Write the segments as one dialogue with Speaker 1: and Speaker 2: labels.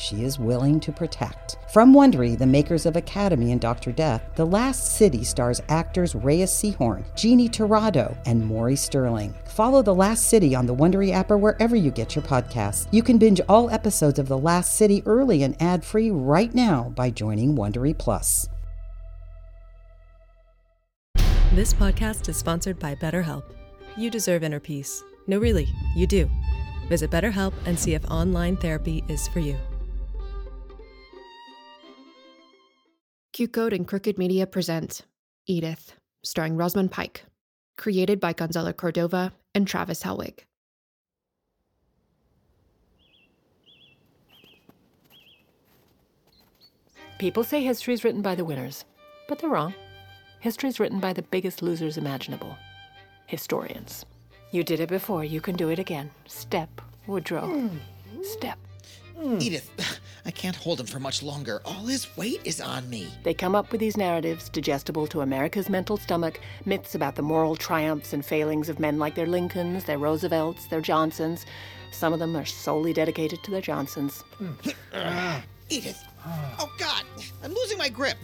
Speaker 1: she is willing to protect. From Wondery, the makers of Academy and Dr. Death, The Last City stars actors Reyes Sehorn, Jeannie Torrado, and Maury Sterling. Follow The Last City on the Wondery app or wherever you get your podcasts. You can binge all episodes of The Last City early and ad-free right now by joining Wondery Plus.
Speaker 2: This podcast is sponsored by BetterHelp. You deserve inner peace. No, really, you do. Visit BetterHelp and see if online therapy is for you.
Speaker 3: Q Code and Crooked Media present Edith, starring Rosamund Pike, created by Gonzalo Cordova and Travis Helwig.
Speaker 4: People say history is written by the winners, but they're wrong. History is written by the biggest losers imaginable historians. You did it before, you can do it again. Step, Woodrow. Hmm. Step. Hmm.
Speaker 5: Edith, I can't hold him for much longer. All his weight is on me.
Speaker 4: They come up with these narratives, digestible to America's mental stomach, myths about the moral triumphs and failings of men like their Lincolns, their Roosevelts, their Johnsons. Some of them are solely dedicated to their Johnsons. Hmm.
Speaker 5: Edith. Oh, God. I'm losing my grip.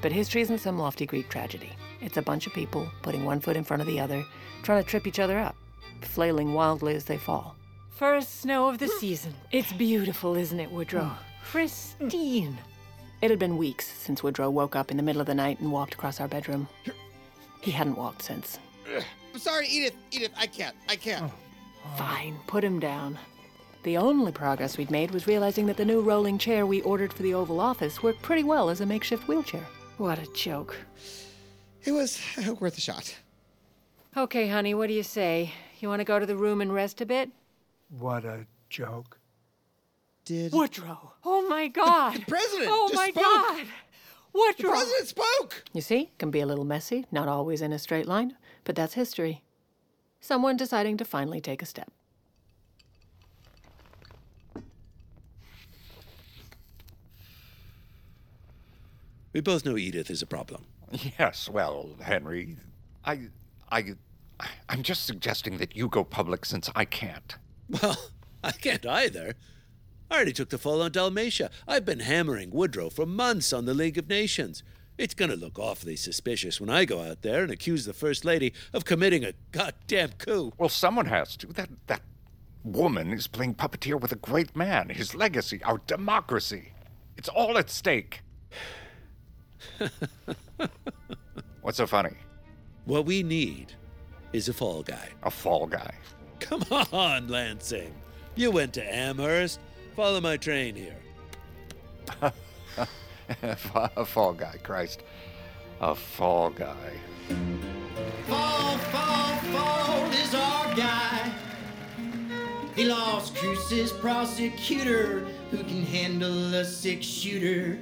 Speaker 4: But history isn't some lofty Greek tragedy. It's a bunch of people putting one foot in front of the other, trying to trip each other up, flailing wildly as they fall. First snow of the season. It's beautiful, isn't it, Woodrow? Pristine. It had been weeks since Woodrow woke up in the middle of the night and walked across our bedroom. He hadn't walked since.
Speaker 5: I'm sorry, Edith. Edith, I can't. I can't.
Speaker 4: Fine, put him down. The only progress we'd made was realizing that the new rolling chair we ordered for the Oval Office worked pretty well as a makeshift wheelchair. What a joke.
Speaker 5: It was uh, worth a shot.
Speaker 4: Okay, honey, what do you say? You want to go to the room and rest a bit?
Speaker 6: What a joke.
Speaker 5: Did
Speaker 4: Woodrow! Oh my God!
Speaker 5: The president
Speaker 4: Oh
Speaker 5: just
Speaker 4: my
Speaker 5: spoke.
Speaker 4: God!
Speaker 5: the
Speaker 4: Woodrow!
Speaker 5: president spoke?
Speaker 4: You see, it can be a little messy, not always in a straight line, but that's history. Someone deciding to finally take a step.
Speaker 7: We both know Edith is a problem.
Speaker 8: Yes, well, Henry, I, I, I'm just suggesting that you go public since I can't.
Speaker 7: Well, I can't either. I already took the fall on Dalmatia. I've been hammering Woodrow for months on the League of Nations. It's gonna look awfully suspicious when I go out there and accuse the First Lady of committing a goddamn coup.
Speaker 8: Well, someone has to. That that woman is playing puppeteer with a great man. His legacy, our democracy. It's all at stake. What's so funny?
Speaker 7: What we need is a fall guy.
Speaker 8: A fall guy.
Speaker 7: Come on, Lansing. You went to Amherst. Follow my train here.
Speaker 8: a fall guy, Christ. A fall guy.
Speaker 9: Fall, fall, fall is our guy. He Las Cruces prosecutor, who can handle a six shooter.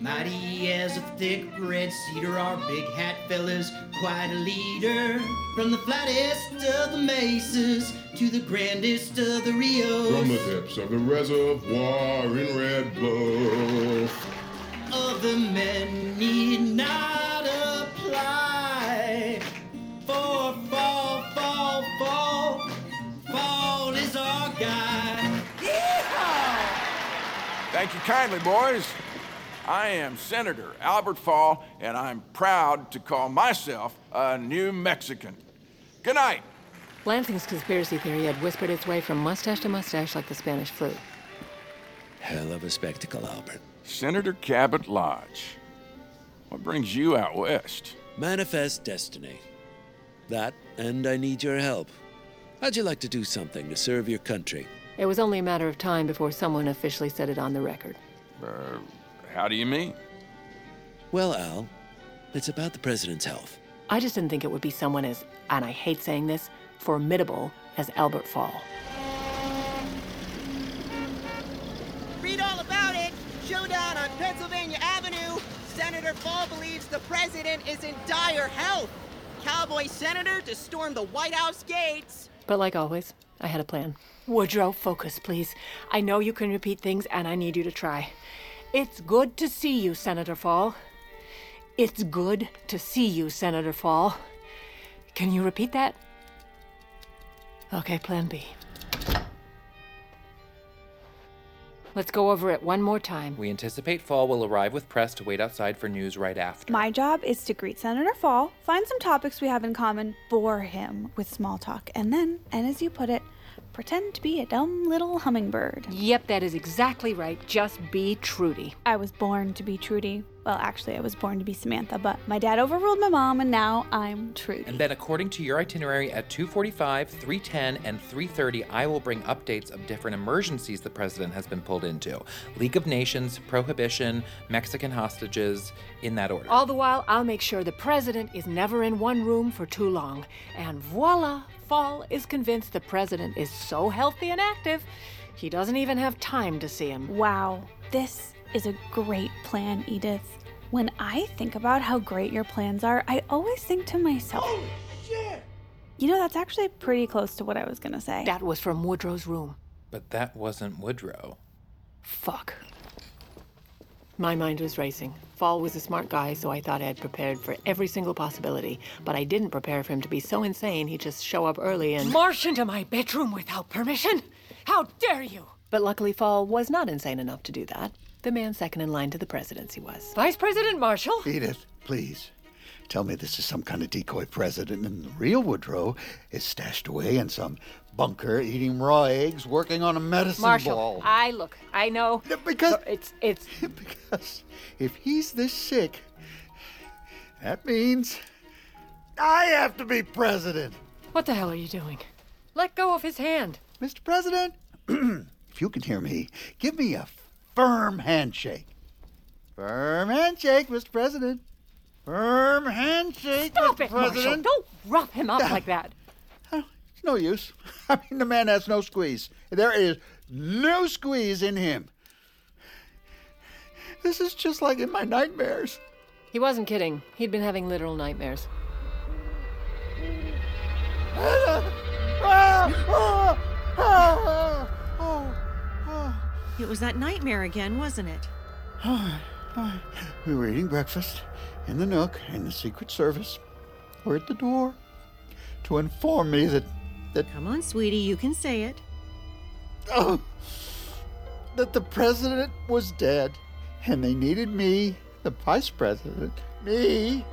Speaker 9: Mighty as a thick red cedar, our big hat fella's quite a leader. From the flattest of the mesas to the grandest of the Rios.
Speaker 10: From the depths of the reservoir in Red Bluff.
Speaker 9: of the men need not apply. For fall, fall, fall, fall is our guy.
Speaker 11: Thank you kindly, boys. I am Senator Albert Fall, and I'm proud to call myself a New Mexican. Good night.
Speaker 4: Lansing's conspiracy theory had whispered its way from mustache to mustache like the Spanish flu.
Speaker 7: Hell of a spectacle, Albert.
Speaker 11: Senator Cabot Lodge. What brings you out west?
Speaker 7: Manifest destiny. That, and I need your help. How'd you like to do something to serve your country?
Speaker 4: It was only a matter of time before someone officially said it on the record.
Speaker 11: Uh, how do you mean?
Speaker 7: Well, Al, it's about the president's health.
Speaker 4: I just didn't think it would be someone as, and I hate saying this, formidable as Albert Fall.
Speaker 9: Read all about it
Speaker 12: showdown on Pennsylvania Avenue. Senator Fall believes the president is in dire health. Cowboy senator to storm the White House gates.
Speaker 4: But like always, I had a plan. Woodrow, focus, please. I know you can repeat things, and I need you to try. It's good to see you, Senator Fall. It's good to see you, Senator Fall. Can you repeat that? Okay, plan B. Let's go over it one more time.
Speaker 13: We anticipate Fall will arrive with press to wait outside for news right after.
Speaker 14: My job is to greet Senator Fall, find some topics we have in common, bore him with small talk, and then, and as you put it, pretend to be a dumb little hummingbird.
Speaker 4: Yep, that is exactly right. Just be Trudy.
Speaker 14: I was born to be Trudy. Well, actually, I was born to be Samantha, but my dad overruled my mom, and now I'm Trudy.
Speaker 13: And then, according to your itinerary, at 2:45, 3:10, and 3:30, I will bring updates of different emergencies the president has been pulled into: League of Nations, prohibition, Mexican hostages, in that order.
Speaker 4: All the while, I'll make sure the president is never in one room for too long. And voila, Fall is convinced the president is so healthy and active, he doesn't even have time to see him.
Speaker 14: Wow, this is a great plan, Edith. When I think about how great your plans are, I always think to myself, Holy shit! You know, that's actually pretty close to what I was gonna say.
Speaker 4: That was from Woodrow's room.
Speaker 13: But that wasn't Woodrow.
Speaker 4: Fuck. My mind was racing. Fall was a smart guy, so I thought I had prepared for every single possibility. But I didn't prepare for him to be so insane he'd just show up early and.
Speaker 15: March into my bedroom without permission? How dare you!
Speaker 4: But luckily, Fall was not insane enough to do that. The man second in line to the presidency was.
Speaker 15: Vice President Marshall?
Speaker 16: Edith, please. Tell me this is some kind of decoy president and the real Woodrow is stashed away in some bunker eating raw eggs working on a medicine
Speaker 4: Marshall,
Speaker 16: ball.
Speaker 4: I look, I know.
Speaker 16: Because
Speaker 4: it's it's
Speaker 16: because if he's this sick, that means I have to be president.
Speaker 4: What the hell are you doing? Let go of his hand.
Speaker 16: Mr. President, if you can hear me, give me a firm handshake. Firm handshake, Mr. President. Firm handshake,
Speaker 4: Stop
Speaker 16: Mr.
Speaker 4: it, Marshall. Don't rough him up like that.
Speaker 16: It's no use. I mean, the man has no squeeze. There is no squeeze in him. This is just like in my nightmares.
Speaker 4: He wasn't kidding. He'd been having literal nightmares.
Speaker 17: It was that nightmare again, wasn't it?
Speaker 16: we were eating breakfast in the nook, and the Secret Service were at the door to inform me that that
Speaker 17: Come on, sweetie, you can say it.
Speaker 16: oh, that the president was dead, and they needed me, the vice president, me,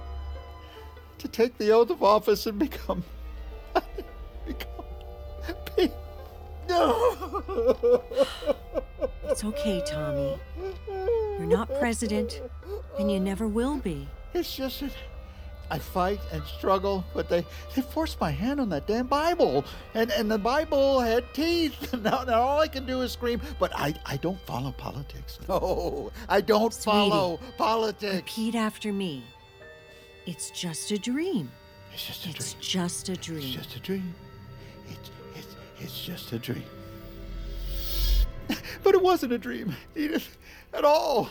Speaker 16: to take the oath of office and become become. Be, no.
Speaker 17: It's okay, Tommy. You're not president, and you never will be.
Speaker 16: It's just that I fight and struggle, but they, they forced my hand on that damn Bible. And, and the Bible had teeth. Now, now all I can do is scream, but I, I don't follow politics. No, I don't
Speaker 17: Sweetie,
Speaker 16: follow politics.
Speaker 17: Repeat after me. It's just a dream.
Speaker 16: It's just a dream
Speaker 17: It's
Speaker 16: dream.
Speaker 17: just a dream.
Speaker 16: It's just a dream. It's, it's, it's just a dream. but it wasn't a dream, Edith, at all.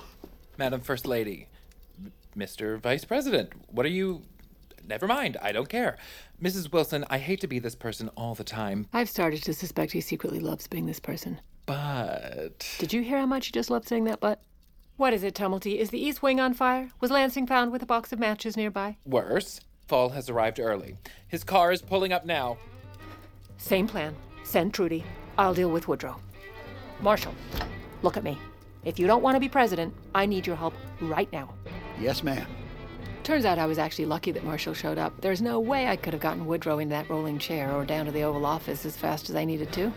Speaker 13: Madam First Lady, Mr. Vice President, what are you. Never mind, I don't care. Mrs. Wilson, I hate to be this person all the time,
Speaker 4: I've started to suspect he secretly loves being this person.
Speaker 13: but.
Speaker 4: Did you hear how much he just loved saying that, but? What is it, Tumulty? Is the East Wing on fire? Was Lansing found with a box of matches nearby?
Speaker 13: Worse, Fall has arrived early. His car is pulling up now.
Speaker 4: Same plan. Send Trudy. I'll deal with Woodrow. Marshall, look at me. If you don't want to be president, I need your help right now.
Speaker 16: Yes, ma'am.
Speaker 4: Turns out I was actually lucky that Marshall showed up. There's no way I could have gotten Woodrow into that rolling chair or down to the Oval Office as fast as I needed to.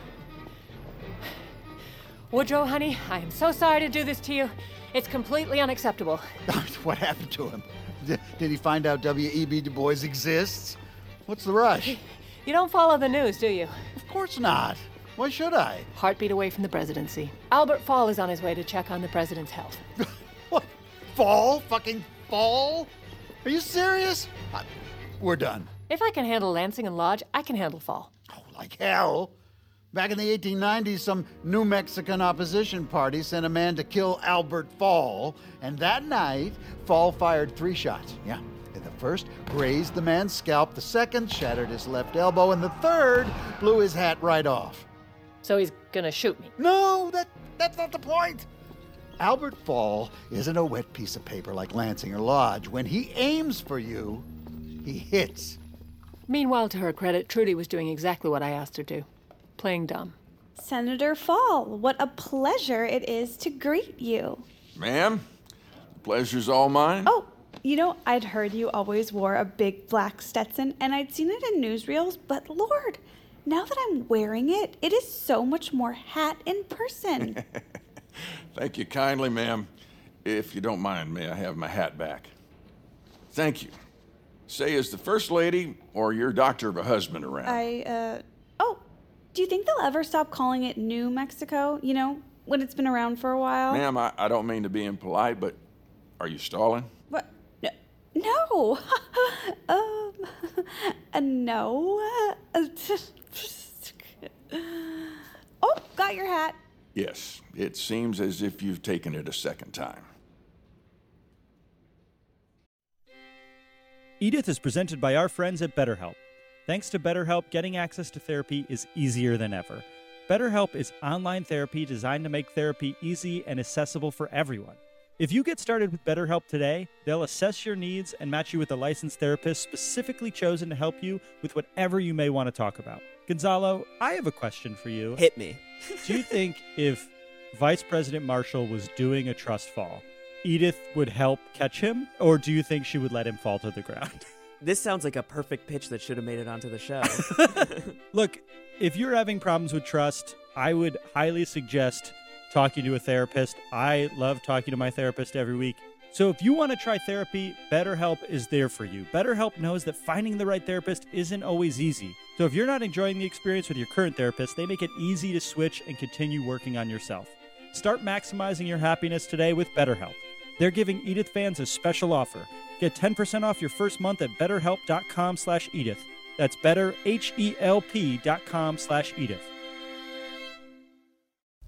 Speaker 4: Woodrow, honey, I am so sorry to do this to you. It's completely unacceptable.
Speaker 16: what happened to him? D- Did he find out W.E.B. Du Bois exists? What's the rush?
Speaker 4: You don't follow the news, do you?
Speaker 16: Of course not. Why should I?
Speaker 4: Heartbeat away from the presidency. Albert Fall is on his way to check on the president's health.
Speaker 16: What? Fall? Fucking fall? Are you serious? I, we're done.
Speaker 4: If I can handle Lansing and Lodge, I can handle Fall.
Speaker 16: Oh, like hell. Back in the 1890s, some New Mexican opposition party sent a man to kill Albert Fall, and that night, Fall fired three shots. Yeah. And the first grazed the man's scalp, the second shattered his left elbow, and the third blew his hat right off.
Speaker 18: So he's gonna shoot me.
Speaker 16: No, that that's not the point. Albert Fall isn't a wet piece of paper like Lansing or Lodge. When he aims for you, he hits.
Speaker 4: Meanwhile, to her credit, Trudy was doing exactly what I asked her to playing dumb.
Speaker 14: Senator Fall, what a pleasure it is to greet you.
Speaker 11: Ma'am, the pleasure's all mine.
Speaker 14: Oh, you know, I'd heard you always wore a big black Stetson, and I'd seen it in newsreels, but Lord, now that I'm wearing it, it is so much more hat in person.
Speaker 11: Thank you kindly, ma'am. If you don't mind, may I have my hat back? Thank you. Say, is the First Lady or your doctor of a husband around?
Speaker 14: I, uh, oh, do you think they'll ever stop calling it New Mexico? You know, when it's been around for a while?
Speaker 11: Ma'am, I, I don't mean to be impolite, but are you stalling?
Speaker 14: What? No. no. um, uh, no. oh, got your hat.
Speaker 11: Yes, it seems as if you've taken it a second time.
Speaker 19: Edith is presented by our friends at BetterHelp. Thanks to BetterHelp, getting access to therapy is easier than ever. BetterHelp is online therapy designed to make therapy easy and accessible for everyone. If you get started with BetterHelp today, they'll assess your needs and match you with a licensed therapist specifically chosen to help you with whatever you may want to talk about. Gonzalo, I have a question for you.
Speaker 20: Hit me.
Speaker 19: Do you think if Vice President Marshall was doing a trust fall, Edith would help catch him, or do you think she would let him fall to the ground?
Speaker 20: This sounds like a perfect pitch that should have made it onto the show.
Speaker 19: Look, if you're having problems with trust, I would highly suggest talking to a therapist. I love talking to my therapist every week. So if you want to try therapy, BetterHelp is there for you. BetterHelp knows that finding the right therapist isn't always easy. So if you're not enjoying the experience with your current therapist, they make it easy to switch and continue working on yourself. Start maximizing your happiness today with BetterHelp. They're giving Edith fans a special offer. Get 10% off your first month at betterhelp.com slash Edith. That's better, H-E-L-P dot com slash Edith.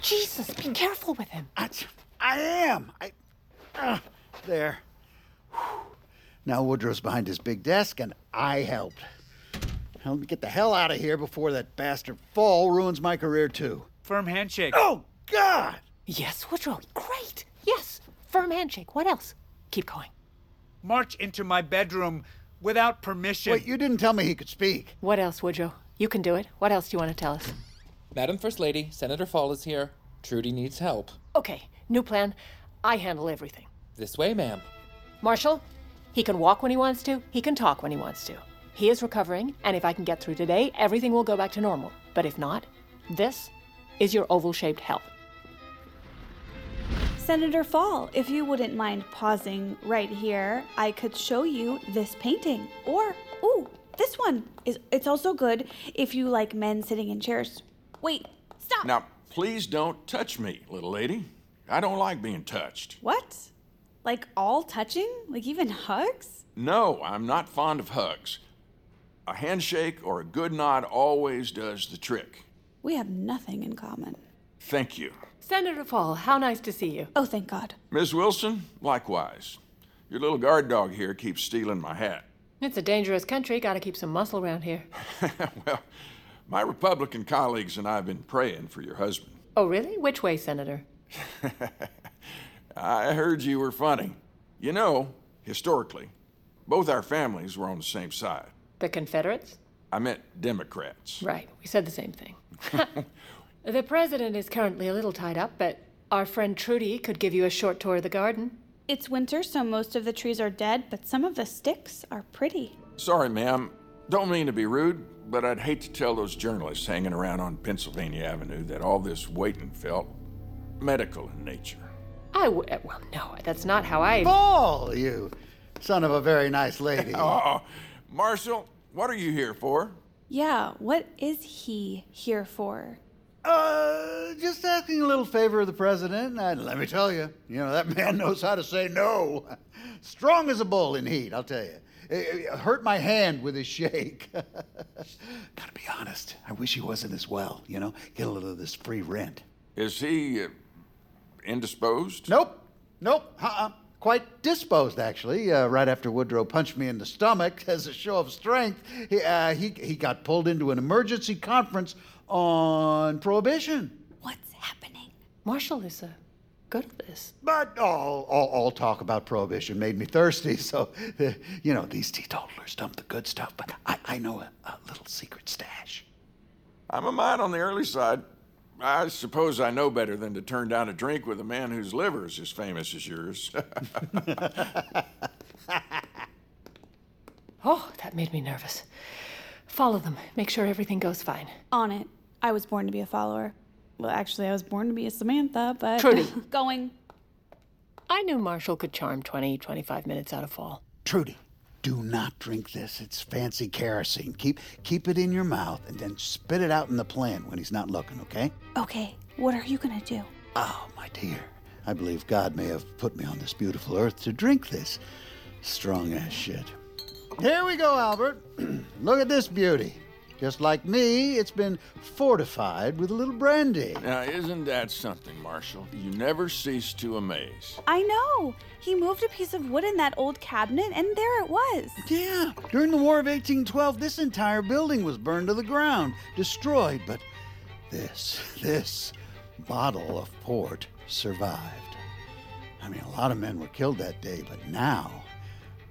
Speaker 15: Jesus, be careful with him.
Speaker 16: I, I am. I. Uh, there. Now Woodrow's behind his big desk, and I helped. Help me get the hell out of here before that bastard fall ruins my career, too.
Speaker 6: Firm handshake.
Speaker 16: Oh, God!
Speaker 15: Yes, Woodrow, great. Yes, firm handshake. What else? Keep going.
Speaker 6: March into my bedroom without permission.
Speaker 16: Wait, you didn't tell me he could speak.
Speaker 4: What else, Woodrow? You can do it. What else do you want to tell us?
Speaker 13: Madam First Lady, Senator Fall is here. Trudy needs help.
Speaker 4: Okay, new plan. I handle everything.
Speaker 13: This way, ma'am.
Speaker 4: Marshall, he can walk when he wants to, he can talk when he wants to. He is recovering, and if I can get through today, everything will go back to normal. But if not, this is your oval shaped hell.
Speaker 14: Senator Fall, if you wouldn't mind pausing right here, I could show you this painting. Or, ooh, this one is it's also good if you like men sitting in chairs. Wait, stop.
Speaker 11: Now, please don't touch me, little lady. I don't like being touched.
Speaker 14: What? Like all touching? Like even hugs?
Speaker 11: No, I'm not fond of hugs. A handshake or a good nod always does the trick.
Speaker 14: We have nothing in common.
Speaker 11: Thank you.
Speaker 4: Senator Fall, how nice to see you.
Speaker 14: Oh, thank God.
Speaker 11: Ms. Wilson, likewise. Your little guard dog here keeps stealing my hat.
Speaker 4: It's a dangerous country. Gotta keep some muscle around here.
Speaker 11: well, my Republican colleagues and I have been praying for your husband.
Speaker 4: Oh, really? Which way, Senator?
Speaker 11: I heard you were funny. You know, historically, both our families were on the same side.
Speaker 18: The Confederates?
Speaker 11: I meant Democrats.
Speaker 18: Right, we said the same thing. the president is currently a little tied up, but our friend Trudy could give you a short tour of the garden.
Speaker 14: It's winter, so most of the trees are dead, but some of the sticks are pretty.
Speaker 11: Sorry, ma'am. Don't mean to be rude, but I'd hate to tell those journalists hanging around on Pennsylvania Avenue that all this waiting felt medical in nature.
Speaker 18: I w- uh, well, no, that's not how I.
Speaker 16: Paul, you son of a very nice lady.
Speaker 11: oh, Marshall, what are you here for?
Speaker 14: Yeah, what is he here for?
Speaker 16: Uh, just asking a little favor of the president. And let me tell you, you know, that man knows how to say no. Strong as a bull in heat, I'll tell you. It, it hurt my hand with his shake. Gotta be honest, I wish he wasn't as well, you know? Get a little of this free rent.
Speaker 11: Is he uh, indisposed?
Speaker 16: Nope. Nope. Uh-uh. Quite disposed, actually. Uh, right after Woodrow punched me in the stomach as a show of strength, he, uh, he, he got pulled into an emergency conference on prohibition.
Speaker 14: What's happening?
Speaker 18: Marshall is uh, good at this.
Speaker 16: But all, all, all talk about prohibition made me thirsty, so, uh, you know, these teetotalers dump the good stuff, but I, I know a, a little secret stash.
Speaker 11: I'm a mite on the early side. I suppose I know better than to turn down a drink with a man whose liver is as famous as yours.
Speaker 18: oh, that made me nervous. Follow them. Make sure everything goes fine.
Speaker 14: On it. I was born to be a follower. Well, actually, I was born to be a Samantha, but.
Speaker 18: Trudy.
Speaker 14: going.
Speaker 18: I knew Marshall could charm 20, 25 minutes out of fall.
Speaker 16: Trudy, do not drink this. It's fancy kerosene. Keep keep it in your mouth and then spit it out in the plant when he's not looking, okay?
Speaker 14: Okay, what are you gonna do?
Speaker 16: Oh, my dear. I believe God may have put me on this beautiful earth to drink this strong ass shit. Here we go, Albert. Look at this beauty. Just like me, it's been fortified with a little brandy.
Speaker 11: Now, isn't that something, Marshall? You never cease to amaze.
Speaker 14: I know. He moved a piece of wood in that old cabinet, and there it was.
Speaker 16: Yeah. During the War of 1812, this entire building was burned to the ground, destroyed, but this, this bottle of port survived. I mean, a lot of men were killed that day, but now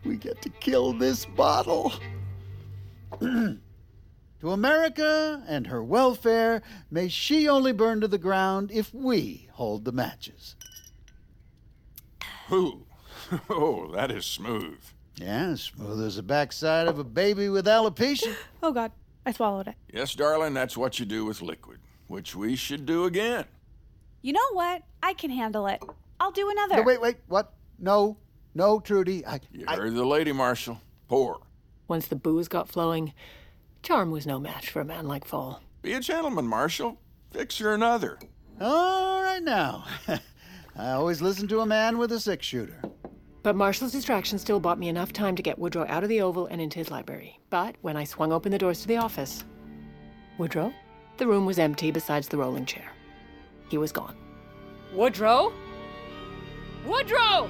Speaker 16: we get to kill this bottle. to America and her welfare, may she only burn to the ground if we hold the matches.
Speaker 11: Who? Oh, that is smooth.
Speaker 16: Yeah, smooth as the backside of a baby with alopecia.
Speaker 14: Oh, God. I swallowed it.
Speaker 11: Yes, darling, that's what you do with liquid, which we should do again.
Speaker 14: You know what? I can handle it. I'll do another.
Speaker 16: No, wait, wait, what? No, no, Trudy. I,
Speaker 11: You heard the lady, Marshall. Pour.
Speaker 18: Once the booze got flowing, charm was no match for a man like Fall.
Speaker 11: Be a gentleman, Marshall. Fix her another.
Speaker 16: All right now. I always listen to a man with a six shooter.
Speaker 18: But Marshall's distraction still bought me enough time to get Woodrow out of the Oval and into his library. But when I swung open the doors to the office, Woodrow, the room was empty besides the rolling chair. He was gone. Woodrow? Woodrow!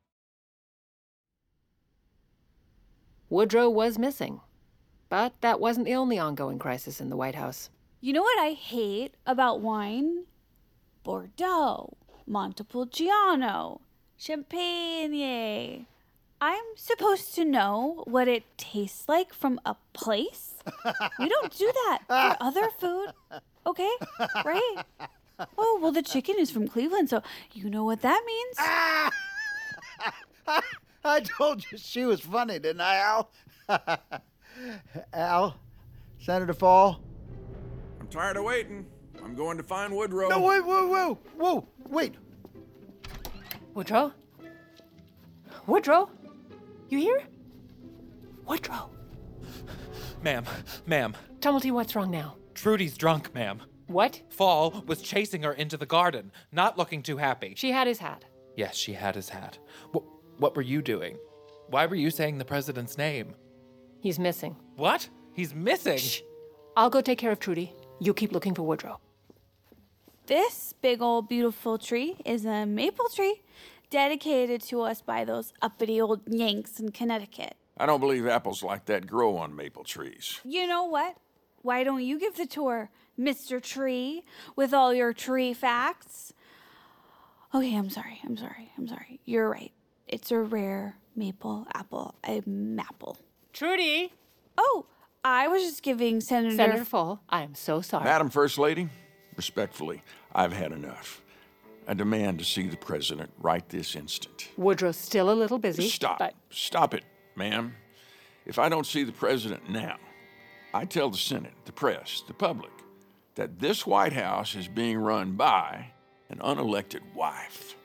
Speaker 18: Woodrow was missing. But that wasn't the only ongoing crisis in the White House.
Speaker 14: You know what I hate about wine? Bordeaux, Montepulciano, Champagne. I'm supposed to know what it tastes like from a place? we don't do that for other food, okay? Right? Oh, well, the chicken is from Cleveland, so you know what that means.
Speaker 16: I told you she was funny, didn't I, Al? Al, Senator Fall.
Speaker 11: I'm tired of waiting. I'm going to find Woodrow.
Speaker 16: No, wait, whoa, whoa, whoa, wait.
Speaker 4: Woodrow? Woodrow? You here? Woodrow.
Speaker 13: Ma'am, ma'am,
Speaker 4: Tumulty, what's wrong now?
Speaker 13: Trudy's drunk, ma'am.
Speaker 4: What?
Speaker 13: Fall was chasing her into the garden, not looking too happy.
Speaker 4: She had his hat.
Speaker 13: Yes, she had his hat. What, what were you doing? Why were you saying the president's name?
Speaker 4: He's missing.
Speaker 13: What? He's missing.
Speaker 4: I'll go take care of Trudy. You keep looking for Woodrow.
Speaker 14: This big old beautiful tree is a maple tree dedicated to us by those uppity old Yanks in Connecticut.
Speaker 11: I don't believe apples like that grow on maple trees.
Speaker 14: You know what? Why don't you give the tour, Mr. Tree, with all your tree facts? Okay, I'm sorry. I'm sorry. I'm sorry. You're right. It's a rare maple apple, a maple.
Speaker 4: Trudy!
Speaker 14: Oh, I was just giving Senator.
Speaker 4: Senator Fall, I am so sorry.
Speaker 11: Madam First Lady, respectfully, I've had enough. I demand to see the president right this instant.
Speaker 4: Woodrow's still a little busy.
Speaker 11: Stop.
Speaker 4: But
Speaker 11: Stop it, ma'am. If I don't see the president now, I tell the Senate, the press, the public that this White House is being run by an unelected wife.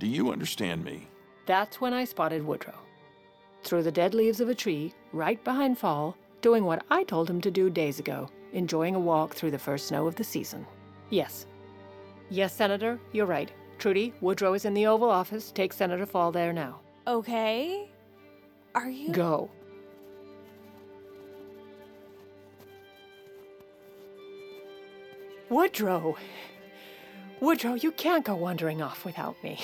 Speaker 11: Do you understand me?
Speaker 4: That's when I spotted Woodrow. Through the dead leaves of a tree, right behind Fall, doing what I told him to do days ago, enjoying a walk through the first snow of the season. Yes. Yes, Senator, you're right. Trudy, Woodrow is in the Oval Office. Take Senator Fall there now.
Speaker 14: Okay. Are you?
Speaker 4: Go. Woodrow! Woodrow, you can't go wandering off without me.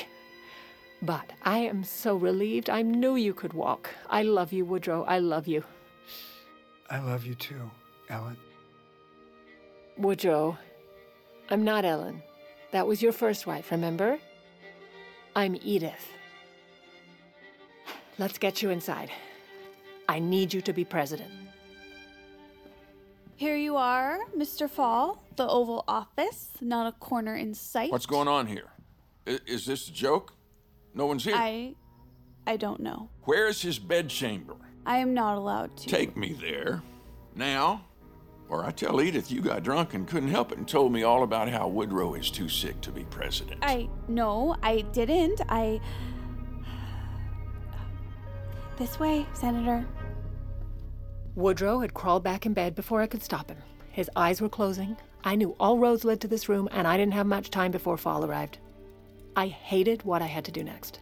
Speaker 4: But I am so relieved I knew you could walk. I love you, Woodrow. I love you.
Speaker 6: I love you too, Ellen.
Speaker 4: Woodrow, I'm not Ellen. That was your first wife, remember? I'm Edith. Let's get you inside. I need you to be president.
Speaker 14: Here you are, Mr. Fall. The Oval Office, not a corner in sight.
Speaker 11: What's going on here? I- is this a joke? No one's here.
Speaker 14: I. I don't know.
Speaker 11: Where is his bedchamber?
Speaker 14: I am not allowed to.
Speaker 11: Take me there. Now. Or I tell Edith you got drunk and couldn't help it and told me all about how Woodrow is too sick to be president.
Speaker 14: I. No, I didn't. I. This way, Senator.
Speaker 4: Woodrow had crawled back in bed before I could stop him. His eyes were closing. I knew all roads led to this room, and I didn't have much time before Fall arrived. I hated what I had to do next.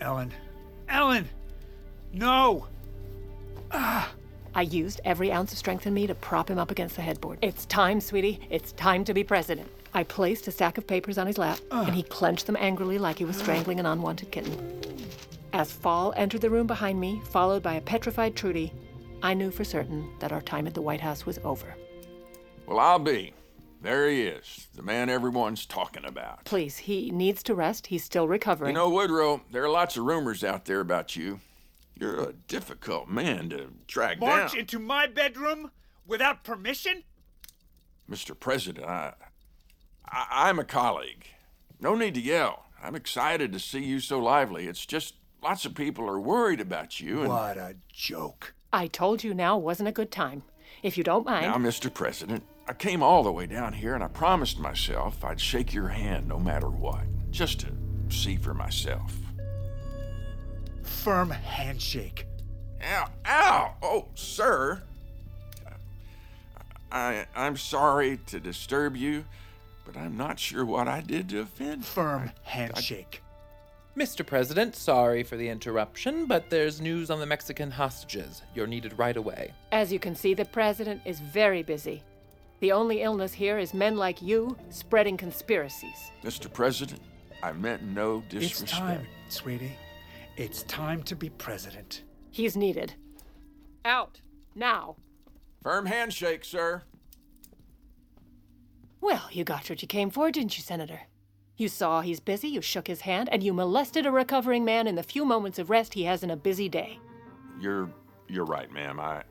Speaker 6: Ellen. Ellen! No! Ah!
Speaker 4: I used every ounce of strength in me to prop him up against the headboard. It's time, sweetie. It's time to be president. I placed a stack of papers on his lap, ah. and he clenched them angrily like he was ah. strangling an unwanted kitten. As Fall entered the room behind me, followed by a petrified Trudy, I knew for certain that our time at the White House was over.
Speaker 11: Well, I'll be. There he is, the man everyone's talking about.
Speaker 4: Please, he needs to rest. He's still recovering.
Speaker 11: You know, Woodrow, there are lots of rumors out there about you. You're a difficult man to track
Speaker 6: March
Speaker 11: down.
Speaker 6: March into my bedroom without permission?
Speaker 11: Mr. President, I, I, I'm a colleague. No need to yell. I'm excited to see you so lively. It's just lots of people are worried about you. And
Speaker 6: What a joke.
Speaker 4: I told you now wasn't a good time. If you don't mind.
Speaker 11: now, Mr. President, I came all the way down here and I promised myself I'd shake your hand no matter what, just to see for myself.
Speaker 6: Firm handshake.
Speaker 11: Ow! Ow! Oh, sir. I I'm sorry to disturb you, but I'm not sure what I did to offend.
Speaker 6: Firm handshake.
Speaker 13: Mr. President, sorry for the interruption, but there's news on the Mexican hostages. You're needed right away.
Speaker 4: As you can see, the president is very busy. The only illness here is men like you spreading conspiracies.
Speaker 11: Mr. President, I meant no disrespect.
Speaker 6: It's
Speaker 11: disrespect.
Speaker 6: time, sweetie. It's time to be president.
Speaker 4: He's needed. Out. Now.
Speaker 11: Firm handshake, sir.
Speaker 4: Well, you got what you came for, didn't you, Senator? You saw he's busy, you shook his hand, and you molested a recovering man in the few moments of rest he has in a busy day.
Speaker 11: You're you're right, ma'am. I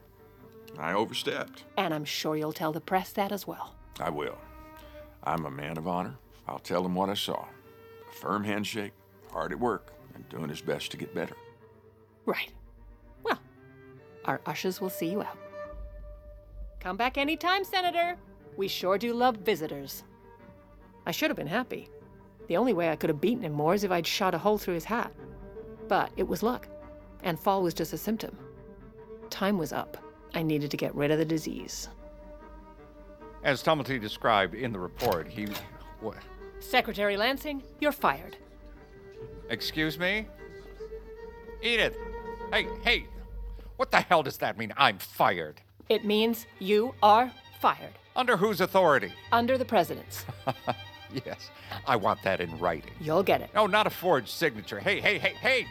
Speaker 11: I overstepped.
Speaker 4: And I'm sure you'll tell the press that as well.
Speaker 11: I will. I'm a man of honor. I'll tell them what I saw. A firm handshake, hard at work, and doing his best to get better.
Speaker 4: Right. Well, our ushers will see you out. Come back anytime, Senator. We sure do love visitors. I should have been happy. The only way I could have beaten him more is if I'd shot a hole through his hat. But it was luck, and fall was just a symptom. Time was up. I needed to get rid of the disease.
Speaker 21: As Tumulty described in the report, he. What?
Speaker 4: Secretary Lansing, you're fired.
Speaker 21: Excuse me? Edith! Hey, hey! What the hell does that mean? I'm fired.
Speaker 4: It means you are fired.
Speaker 21: Under whose authority?
Speaker 4: Under the president's.
Speaker 21: yes, I want that in writing.
Speaker 4: You'll get it.
Speaker 21: No, not a forged signature. Hey, hey, hey, hey!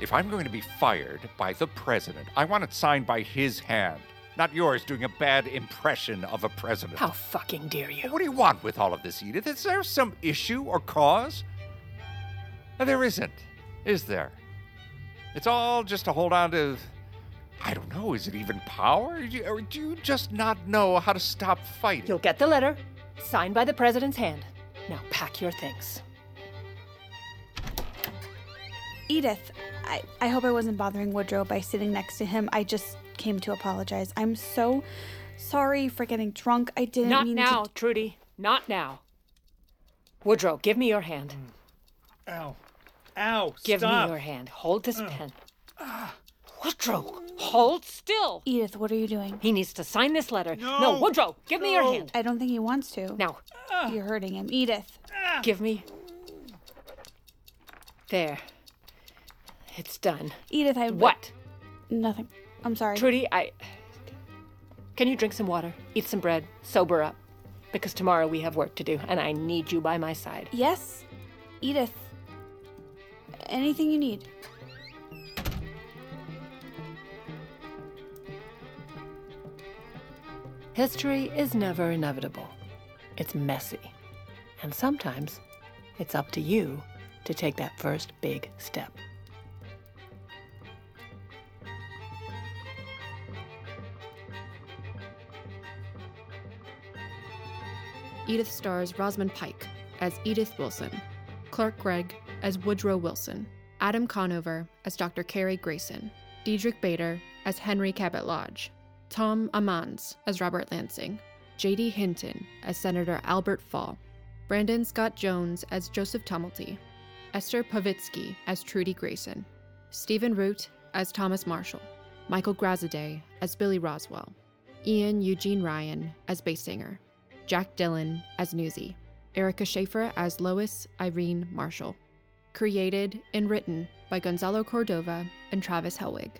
Speaker 21: If I'm going to be fired by the president, I want it signed by his hand, not yours doing a bad impression of a president.
Speaker 4: How fucking dare you?
Speaker 21: What do you want with all of this, Edith? Is there some issue or cause? There isn't, is there? It's all just to hold on to. I don't know, is it even power? Or do you just not know how to stop fighting?
Speaker 4: You'll get the letter, signed by the president's hand. Now pack your things.
Speaker 14: Edith, I, I hope I wasn't bothering Woodrow by sitting next to him. I just came to apologize. I'm so sorry for getting drunk. I didn't
Speaker 4: Not
Speaker 14: mean
Speaker 4: now,
Speaker 14: to.
Speaker 4: Trudy. Not now. Woodrow, give me your hand. Mm.
Speaker 6: Ow. Ow.
Speaker 4: Give
Speaker 6: stop.
Speaker 4: me your hand. Hold this mm. pen. Woodrow, hold still.
Speaker 14: Edith, what are you doing?
Speaker 4: He needs to sign this letter.
Speaker 6: No.
Speaker 4: Woodrow, give me your hand.
Speaker 14: I don't think he wants to.
Speaker 4: Now,
Speaker 14: You're hurting him. Edith. Ah.
Speaker 4: give me. There. It's done.
Speaker 14: Edith, I.
Speaker 4: What?
Speaker 14: Nothing. I'm sorry.
Speaker 4: Trudy, I. Can you drink some water, eat some bread, sober up? Because tomorrow we have work to do, and I need you by my side.
Speaker 14: Yes, Edith. Anything you need.
Speaker 4: History is never inevitable, it's messy. And sometimes it's up to you to take that first big step.
Speaker 22: Edith stars Rosamund Pike as Edith Wilson, Clark Gregg as Woodrow Wilson, Adam Conover as Dr. Cary Grayson, Diedrich Bader as Henry Cabot Lodge, Tom Amandes as Robert Lansing, J.D. Hinton as Senator Albert Fall, Brandon Scott Jones as Joseph Tumulty, Esther Povitsky as Trudy Grayson, Stephen Root as Thomas Marshall, Michael Graziadei as Billy Roswell, Ian Eugene Ryan as bass singer, Jack Dillon as Newsy, Erica Schaefer as Lois Irene Marshall. Created and written by Gonzalo Cordova and Travis Helwig.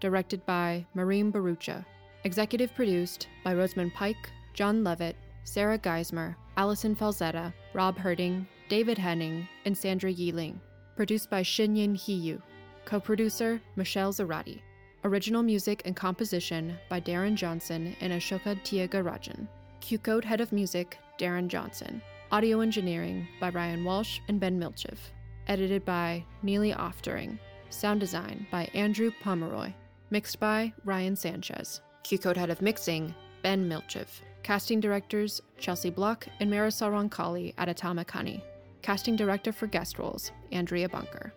Speaker 22: Directed by Maureen Barucha. Executive produced by Rosamund Pike, John Levitt, Sarah Geismer, Allison Falzetta, Rob Herding, David Henning, and Sandra Yiling. Produced by Shinyin Hiyu. Co producer Michelle Zarati. Original music and composition by Darren Johnson and Ashoka Tiagarajan. Q Code Head of Music, Darren Johnson. Audio engineering by Ryan Walsh and Ben Milchev. Edited by Neely Oftering. Sound design by Andrew Pomeroy. Mixed by Ryan Sanchez. Q Code Head of Mixing, Ben Milchev. Casting directors Chelsea Block and Marisol Roncalli at Atomic Honey. Casting director for guest roles Andrea Bunker.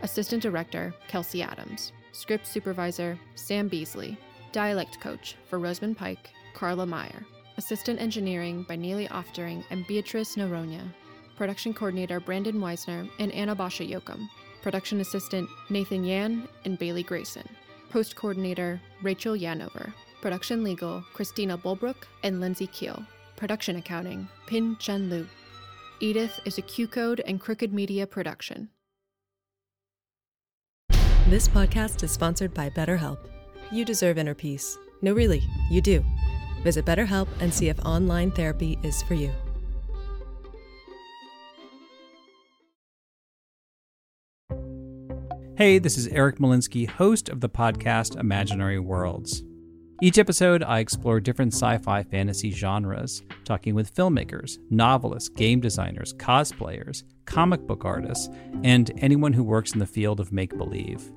Speaker 22: Assistant director Kelsey Adams. Script supervisor Sam Beasley. Dialect coach for Rosamund Pike, Carla Meyer. Assistant engineering by Neely Oftering and Beatrice Noronha. Production coordinator Brandon Weisner and Anna Basha Yokum. Production assistant Nathan Yan and Bailey Grayson. Post coordinator Rachel Yanover. Production legal Christina Bulbrook and Lindsay Keel. Production accounting Pin Chen Lu. Edith is a Q Code and Crooked Media production.
Speaker 2: This podcast is sponsored by BetterHelp. You deserve inner peace. No, really, you do. Visit BetterHelp and see if online therapy is for you.
Speaker 23: Hey, this is Eric Molinsky, host of the podcast Imaginary Worlds. Each episode, I explore different sci fi fantasy genres, talking with filmmakers, novelists, game designers, cosplayers, comic book artists, and anyone who works in the field of make believe.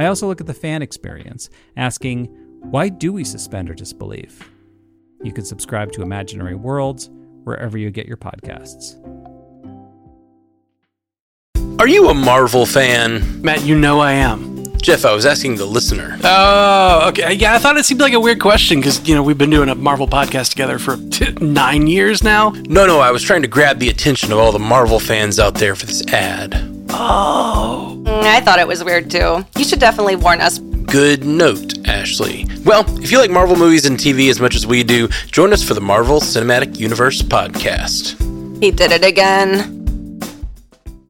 Speaker 23: I also look at the fan experience, asking, why do we suspend our disbelief? You can subscribe to Imaginary Worlds wherever you get your podcasts.
Speaker 24: Are you a Marvel fan?
Speaker 25: Matt, you know I am.
Speaker 24: Jeff, I was asking the listener.
Speaker 25: Oh, okay. Uh, yeah, I thought it seemed like a weird question because, you know, we've been doing a Marvel podcast together for t- nine years now.
Speaker 24: No, no, I was trying to grab the attention of all the Marvel fans out there for this ad.
Speaker 25: Oh.
Speaker 26: Mm, I thought it was weird too. You should definitely warn us.
Speaker 24: Good note, Ashley. Well, if you like Marvel movies and TV as much as we do, join us for the Marvel Cinematic Universe podcast.
Speaker 26: He did it again.